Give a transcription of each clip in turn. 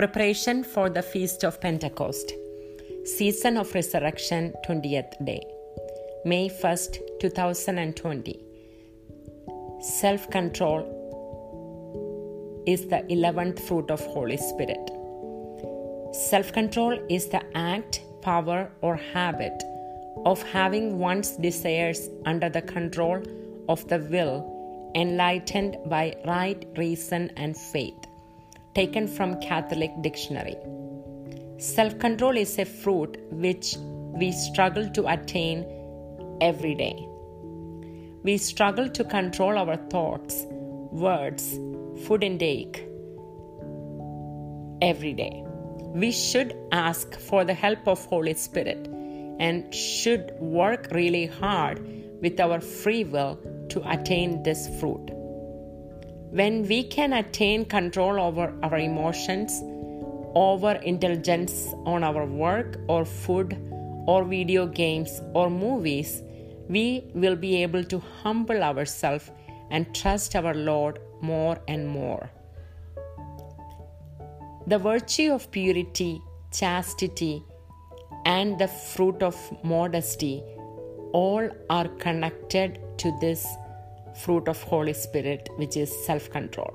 Preparation for the Feast of Pentecost. Season of Resurrection, 20th day. May 1st, 2020. Self control is the 11th fruit of Holy Spirit. Self control is the act, power, or habit of having one's desires under the control of the will, enlightened by right reason and faith taken from Catholic Dictionary. Self control is a fruit which we struggle to attain every day. We struggle to control our thoughts, words, food intake every day. We should ask for the help of Holy Spirit and should work really hard with our free will to attain this fruit. When we can attain control over our emotions, over intelligence on our work or food or video games or movies, we will be able to humble ourselves and trust our Lord more and more. The virtue of purity, chastity, and the fruit of modesty all are connected to this fruit of Holy Spirit, which is self control.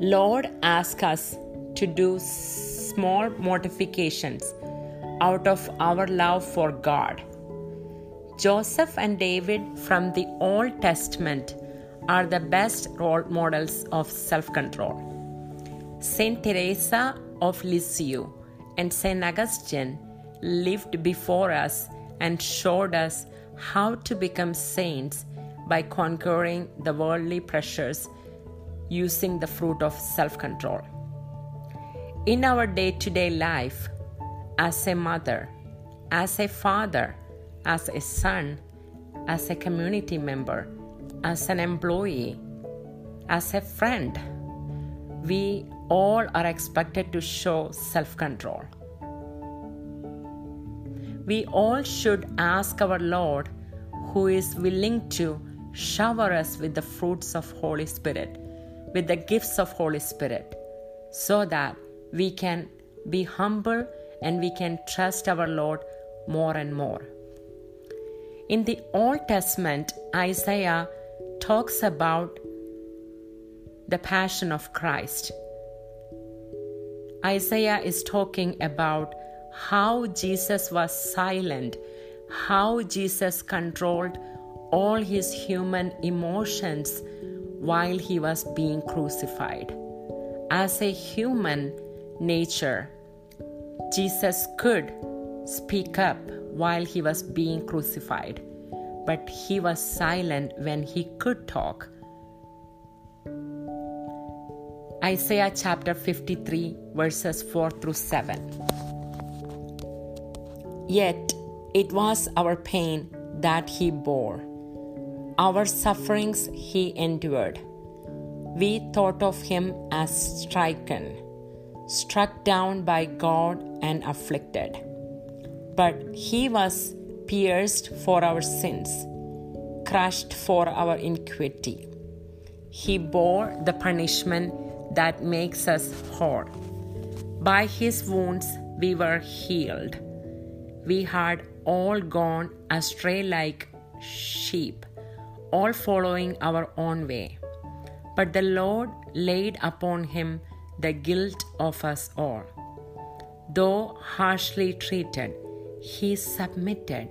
Lord asks us to do small mortifications out of our love for God. Joseph and David from the Old Testament are the best role models of self control. Saint Teresa of Lisieux and Saint Augustine lived before us and showed us how to become saints by conquering the worldly pressures using the fruit of self control. In our day to day life, as a mother, as a father, as a son, as a community member, as an employee, as a friend, we all are expected to show self control. We all should ask our Lord, who is willing to shower us with the fruits of Holy Spirit, with the gifts of Holy Spirit, so that we can be humble and we can trust our Lord more and more. In the Old Testament, Isaiah talks about the passion of Christ. Isaiah is talking about how Jesus was silent, how Jesus controlled all his human emotions while he was being crucified. As a human nature, Jesus could speak up while he was being crucified, but he was silent when he could talk. Isaiah chapter 53, verses 4 through 7. Yet it was our pain that he bore our sufferings he endured. We thought of him as stricken, struck down by God and afflicted. But he was pierced for our sins, crushed for our iniquity. He bore the punishment that makes us whole. By his wounds we were healed. We had all gone astray like sheep all following our own way. But the Lord laid upon him the guilt of us all. Though harshly treated, he submitted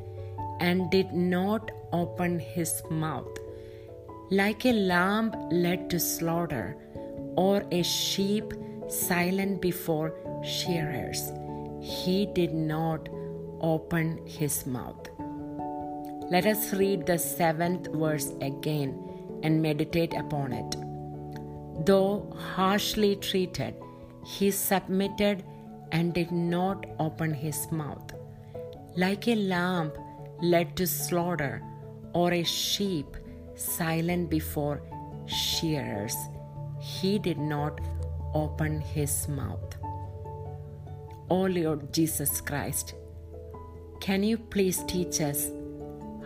and did not open his mouth. Like a lamb led to slaughter, or a sheep silent before shearers, he did not open his mouth. Let us read the seventh verse again and meditate upon it. Though harshly treated, he submitted and did not open his mouth. Like a lamb led to slaughter, or a sheep silent before shearers, he did not open his mouth. O Lord Jesus Christ, can you please teach us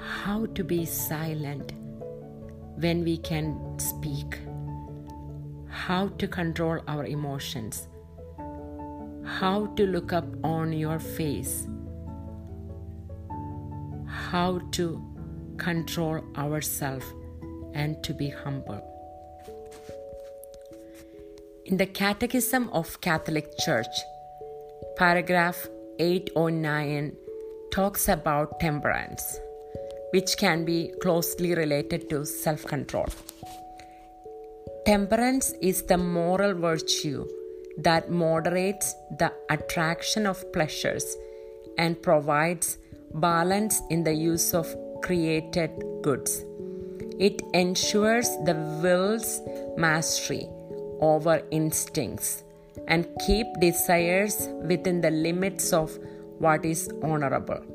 how to be silent when we can speak, how to control our emotions, how to look up on your face, how to control ourselves, and to be humble. In the Catechism of Catholic Church, paragraph 809 talks about temperance, which can be closely related to self control. Temperance is the moral virtue that moderates the attraction of pleasures and provides balance in the use of created goods. It ensures the will's mastery over instincts and keep desires within the limits of what is honorable.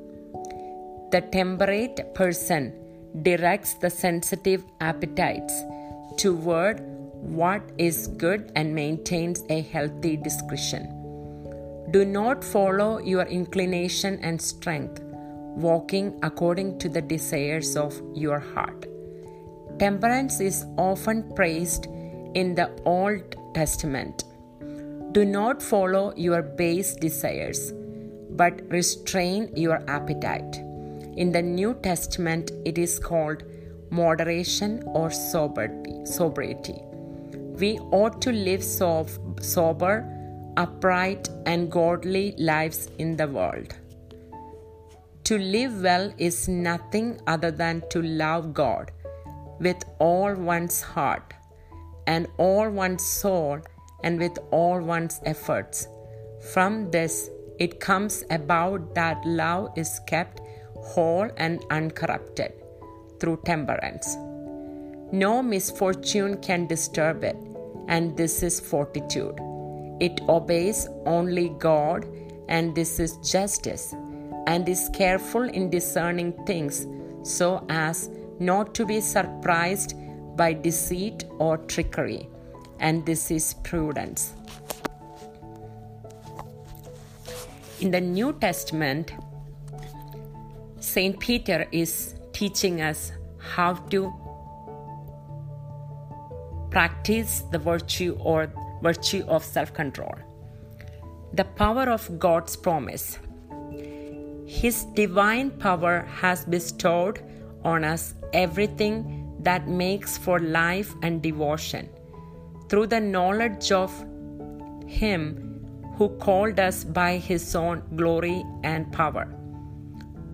The temperate person directs the sensitive appetites toward what is good and maintains a healthy discretion. Do not follow your inclination and strength, walking according to the desires of your heart. Temperance is often praised in the Old Testament. Do not follow your base desires, but restrain your appetite. In the New Testament, it is called moderation or sobriety. We ought to live sober, upright, and godly lives in the world. To live well is nothing other than to love God with all one's heart and all one's soul and with all one's efforts. From this, it comes about that love is kept whole and uncorrupted through temperance. No misfortune can disturb it, and this is fortitude. It obeys only God, and this is justice, and is careful in discerning things so as not to be surprised by deceit or trickery, and this is prudence. In the New Testament, St. Peter is teaching us how to practice the virtue or virtue of self control. The power of God's promise. His divine power has bestowed on us everything that makes for life and devotion through the knowledge of Him who called us by His own glory and power.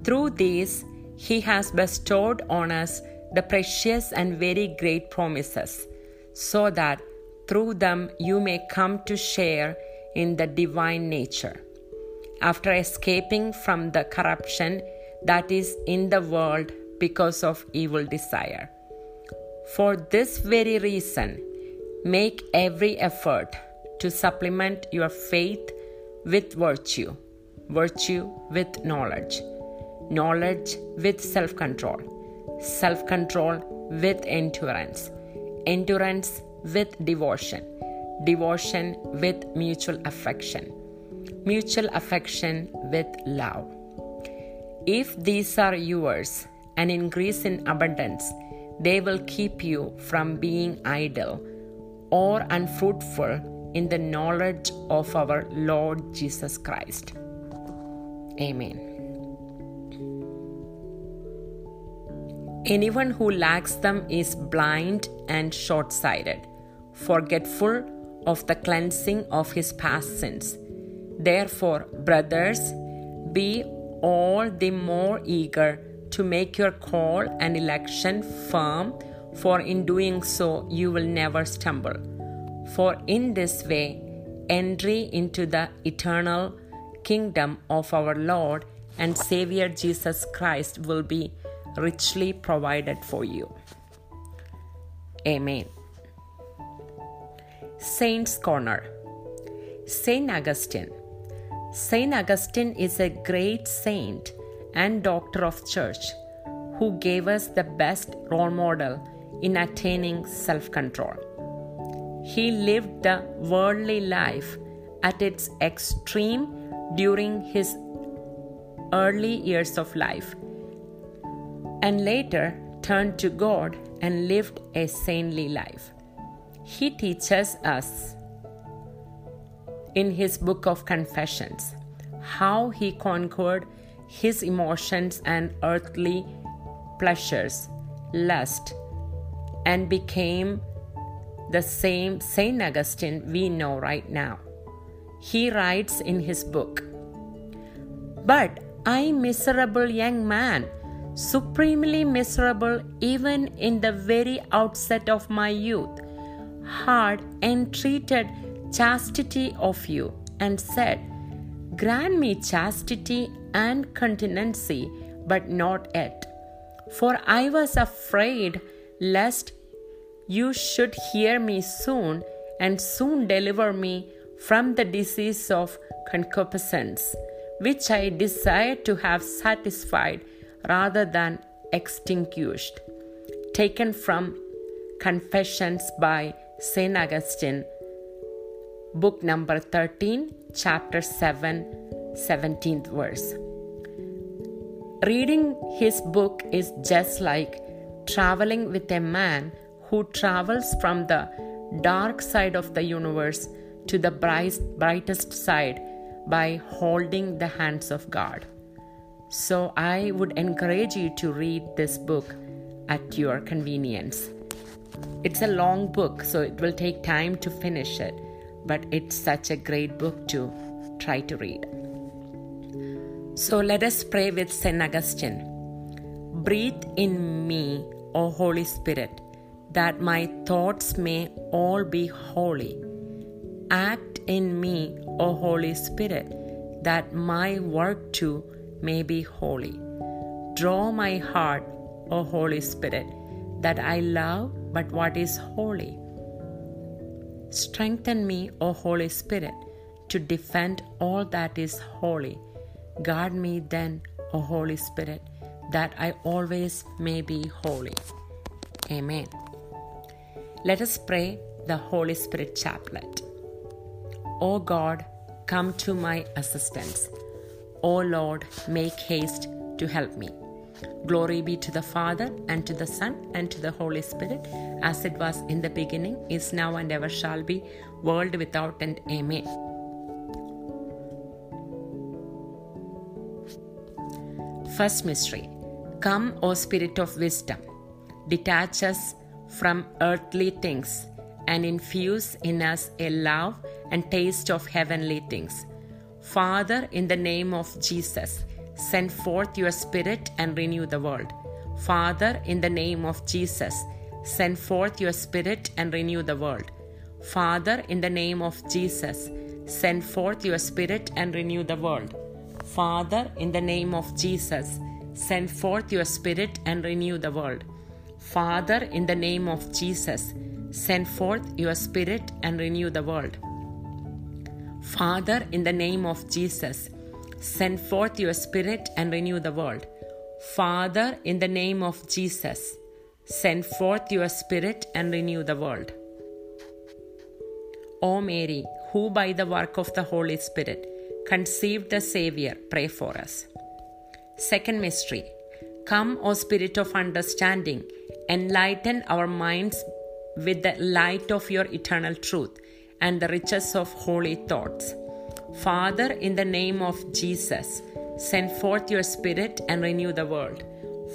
Through these, He has bestowed on us the precious and very great promises, so that through them you may come to share in the divine nature. After escaping from the corruption that is in the world because of evil desire. For this very reason, make every effort to supplement your faith with virtue, virtue with knowledge, knowledge with self control, self control with endurance, endurance with devotion, devotion with mutual affection, mutual affection with love. If these are yours and increase in abundance, they will keep you from being idle or unfruitful in the knowledge of our Lord Jesus Christ. Amen. Anyone who lacks them is blind and short sighted, forgetful of the cleansing of his past sins. Therefore, brothers, be all the more eager to make your call and election firm, for in doing so you will never stumble. For in this way, entry into the eternal kingdom of our Lord and Savior Jesus Christ will be richly provided for you. Amen. Saint's Corner Saint Augustine. Saint Augustine is a great saint and doctor of church who gave us the best role model in attaining self control. He lived the worldly life at its extreme during his early years of life and later turned to God and lived a saintly life. He teaches us in his book of Confessions how he conquered his emotions and earthly pleasures, lust, and became the same St. Augustine we know right now. He writes in his book But I, miserable young man, supremely miserable even in the very outset of my youth, had entreated chastity of you and said, Grant me chastity and continency, but not yet. For I was afraid lest you should hear me soon and soon deliver me from the disease of concupiscence, which I desire to have satisfied rather than extinguished. Taken from Confessions by St. Augustine, book number 13, chapter 7, 17th verse. Reading his book is just like traveling with a man who travels from the dark side of the universe to the bright, brightest side by holding the hands of God. So I would encourage you to read this book at your convenience. It's a long book, so it will take time to finish it, but it's such a great book to try to read. So let us pray with St. Augustine. Breathe in me, O Holy Spirit, that my thoughts may all be holy. Act in me, O Holy Spirit, that my work too may be holy. Draw my heart, O Holy Spirit, that I love but what is holy. Strengthen me, O Holy Spirit, to defend all that is holy. Guard me then, O Holy Spirit, that I always may be holy. Amen. Let us pray the Holy Spirit chaplet. O God, come to my assistance. O Lord, make haste to help me. Glory be to the Father, and to the Son, and to the Holy Spirit, as it was in the beginning, is now, and ever shall be, world without end. Amen. First mystery Come, O Spirit of wisdom, detach us from earthly things and infuse in us a love and taste of heavenly things. Father, in the name of Jesus, send forth your Spirit and renew the world. Father, in the name of Jesus, send forth your Spirit and renew the world. Father, in the name of Jesus, send forth your Spirit and renew the world. Father, in the name of Jesus, send forth your Spirit and renew the world. Father, in the name of Jesus, send forth your Spirit and renew the world. Father, in the name of Jesus, send forth your Spirit and renew the world. Father, in the name of Jesus, send forth your Spirit and renew the world. O Mary, who by the work of the Holy Spirit conceived the Savior, pray for us. Second mystery Come, O Spirit of understanding, enlighten our minds with the light of your eternal truth and the riches of holy thoughts. Father, in the name of Jesus, send forth your Spirit and renew the world.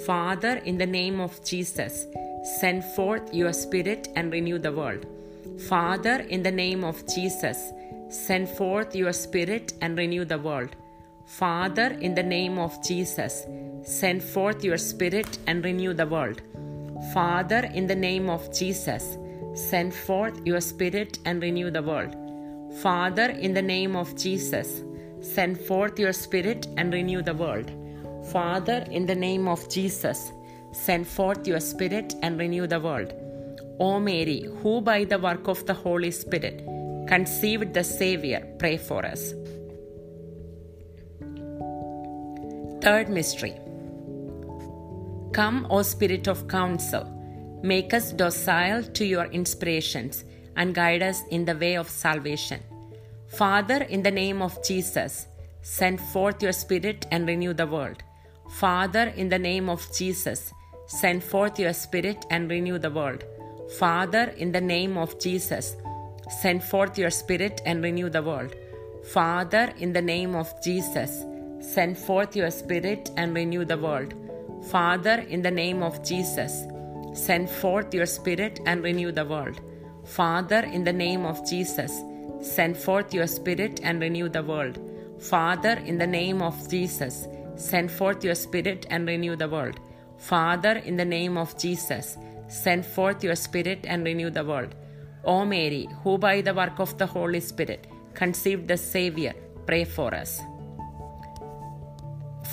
Father, in the name of Jesus, send forth your Spirit and renew the world. Father, in the name of Jesus, Send forth your Spirit and renew the world. Father, in the name of Jesus, send forth your Spirit and renew the world. Father, in the name of Jesus, send forth your Spirit and renew the world. Father, in the name of Jesus, send forth your Spirit and renew the world. Father, in the name of Jesus, send forth your Spirit and renew the world. O Mary, who by the work of the Holy Spirit conceived the Savior, pray for us. Third mystery Come, O Spirit of counsel, make us docile to your inspirations and guide us in the way of salvation. Father, in the name of Jesus, send forth your Spirit and renew the world. Father, in the name of Jesus, send forth your Spirit and renew the world. Father, in the name of Jesus, Send forth your Spirit and renew the world. Father, in the name of Jesus, send forth your Spirit and renew the world. Father, in the name of Jesus, send forth your Spirit and renew the world. Father, in the name of Jesus, send forth your Spirit and renew the world. Father, in the name of Jesus, send forth your Spirit and renew the world. Father, in the name of Jesus, send forth your Spirit and renew the world. O Mary, who by the work of the Holy Spirit conceived the Savior, pray for us.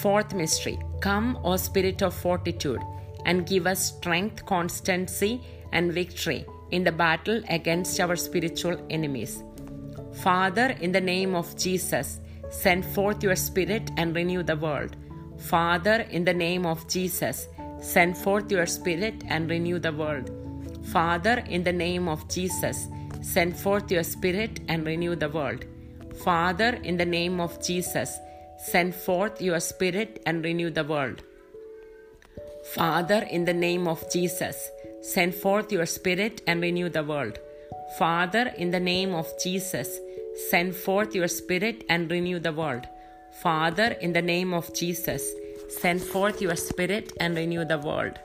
Fourth mystery Come, O Spirit of fortitude, and give us strength, constancy, and victory in the battle against our spiritual enemies. Father, in the name of Jesus, send forth your Spirit and renew the world. Father, in the name of Jesus, send forth your Spirit and renew the world. Father, in the name of Jesus, send forth your Spirit and renew the world. Father, in the name of Jesus, send forth your Spirit and renew the world. Father, in the name of Jesus, send forth your Spirit and renew the world. Father, in the name of Jesus, send forth your Spirit and renew the world. Father, in the name of Jesus, send forth your Spirit and renew the world.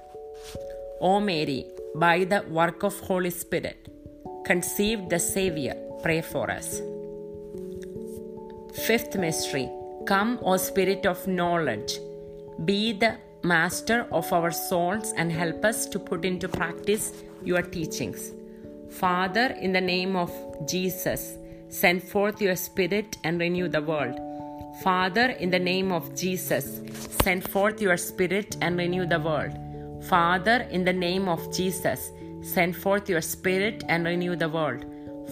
O Mary, by the work of Holy Spirit, conceived the Savior, pray for us. Fifth mystery Come, O Spirit of knowledge, be the master of our souls and help us to put into practice your teachings. Father, in the name of Jesus, send forth your Spirit and renew the world. Father, in the name of Jesus, send forth your Spirit and renew the world. Father, in the name of Jesus, send forth your Spirit and renew the world.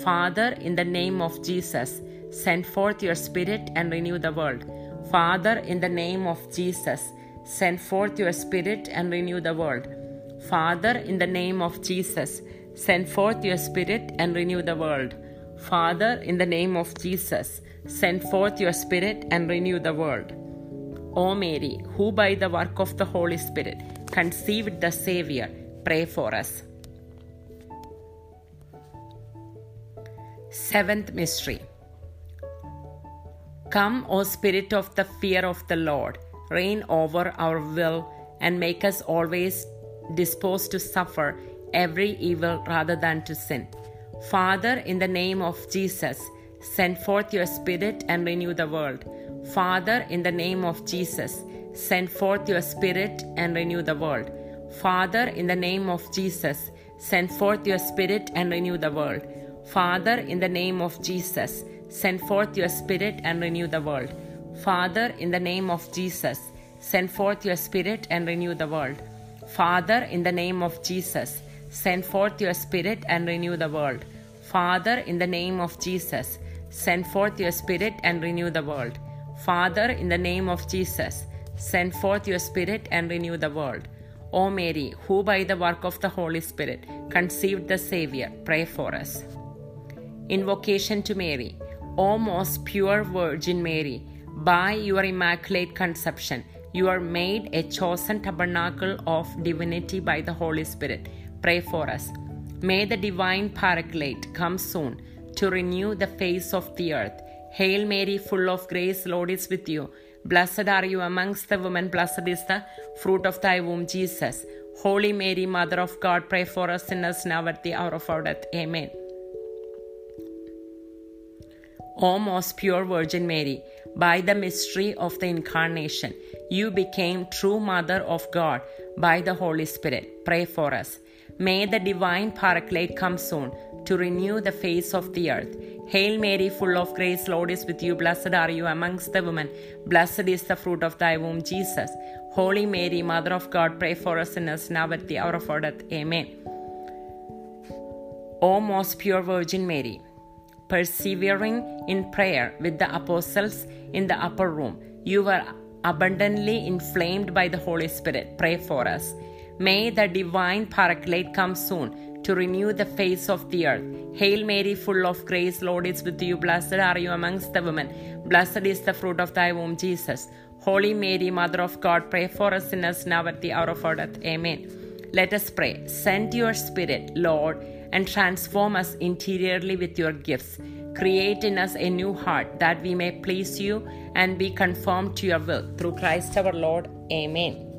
Father, in the name of Jesus, send forth your Spirit and renew the world. Father, in the name of Jesus, send forth your Spirit and renew the world. Father, in the name of Jesus, send forth your Spirit and renew the world. Father, in the name of Jesus, send forth your Spirit and renew the world. O Mary, who by the work of the Holy Spirit conceived the Savior, pray for us. Seventh mystery. Come, O Spirit of the fear of the Lord, reign over our will and make us always disposed to suffer every evil rather than to sin. Father, in the name of Jesus, send forth your Spirit and renew the world. Father, in the name of Jesus, send forth your Spirit and renew the world. Father, in the name of Jesus, send forth your Spirit and renew the world. Father, in the name of Jesus, send forth your Spirit and renew the world. Father, in the name of Jesus, send forth your Spirit and renew the world. Father, in the name of Jesus, send forth your Spirit and renew the world. Father, in the name of Jesus, send forth your Spirit and renew the world. Father, in the name of Jesus, send forth your Spirit and renew the world. O Mary, who by the work of the Holy Spirit conceived the Savior, pray for us. Invocation to Mary. O most pure Virgin Mary, by your immaculate conception, you are made a chosen tabernacle of divinity by the Holy Spirit. Pray for us. May the divine Paraclete come soon to renew the face of the earth. Hail Mary, full of grace, Lord is with you. Blessed are you amongst the women, blessed is the fruit of thy womb, Jesus. Holy Mary, Mother of God, pray for us sinners now at the hour of our death. Amen. O most pure Virgin Mary, by the mystery of the Incarnation, you became true Mother of God by the Holy Spirit. Pray for us. May the divine Paraclete come soon to renew the face of the earth. Hail Mary, full of grace, Lord is with you. Blessed are you amongst the women. Blessed is the fruit of thy womb, Jesus. Holy Mary, Mother of God, pray for us sinners now at the hour of our death. Amen. O most pure Virgin Mary, persevering in prayer with the apostles in the upper room, you were abundantly inflamed by the Holy Spirit. Pray for us. May the divine Paraclete come soon to renew the face of the earth. Hail Mary, full of grace, Lord is with you. Blessed are you amongst the women. Blessed is the fruit of thy womb, Jesus. Holy Mary, Mother of God, pray for us sinners now at the hour of our death. Amen. Let us pray. Send your Spirit, Lord, and transform us interiorly with your gifts. Create in us a new heart that we may please you and be conformed to your will. Through Christ our Lord. Amen.